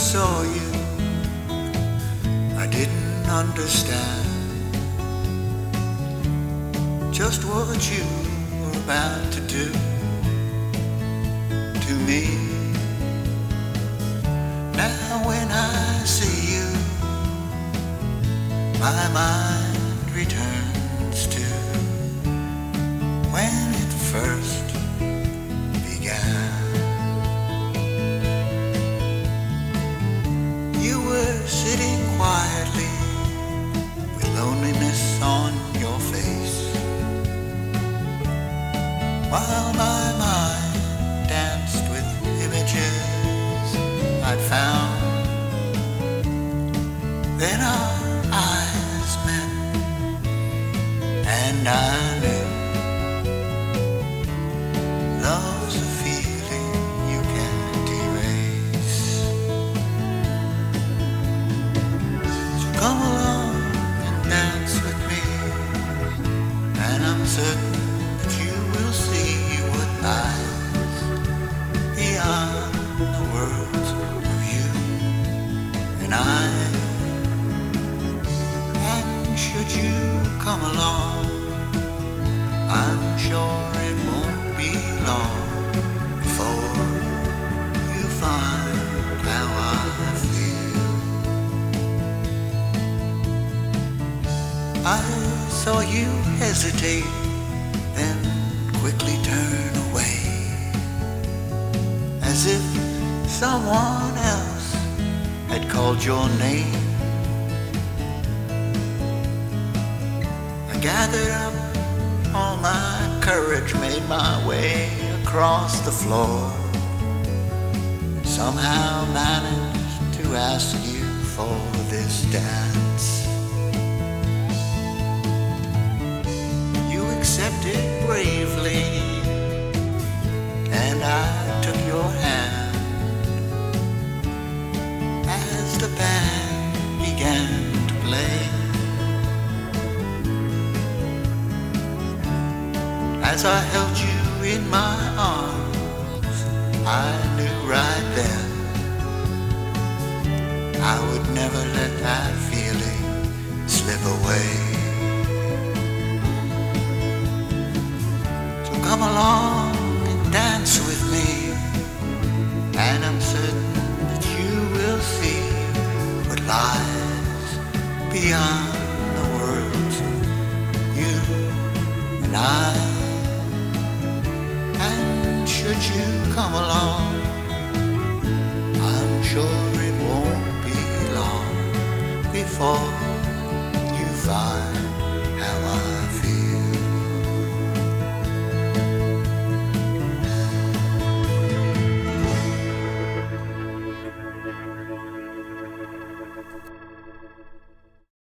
saw you, I didn't understand just what you were about to do to me. Now when I see you, my mind returns loneliness on your face while my mind danced with images I'd found. Then our eyes met, and I I'm certain that you will see what lies beyond the of you and I. And should you come along, I'm sure it won't be long before you find how I feel. I saw you hesitate, then quickly turn away, as if someone else had called your name. I gathered up all my courage, made my way across the floor. And somehow managed to ask you for this dance. To play. As I held you in my arms, I knew right then I would never let that feeling slip away. So come along and dance with me, and I'm certain that you will see what lies beyond the worlds you and I. And should you come along, I'm sure it won't be long before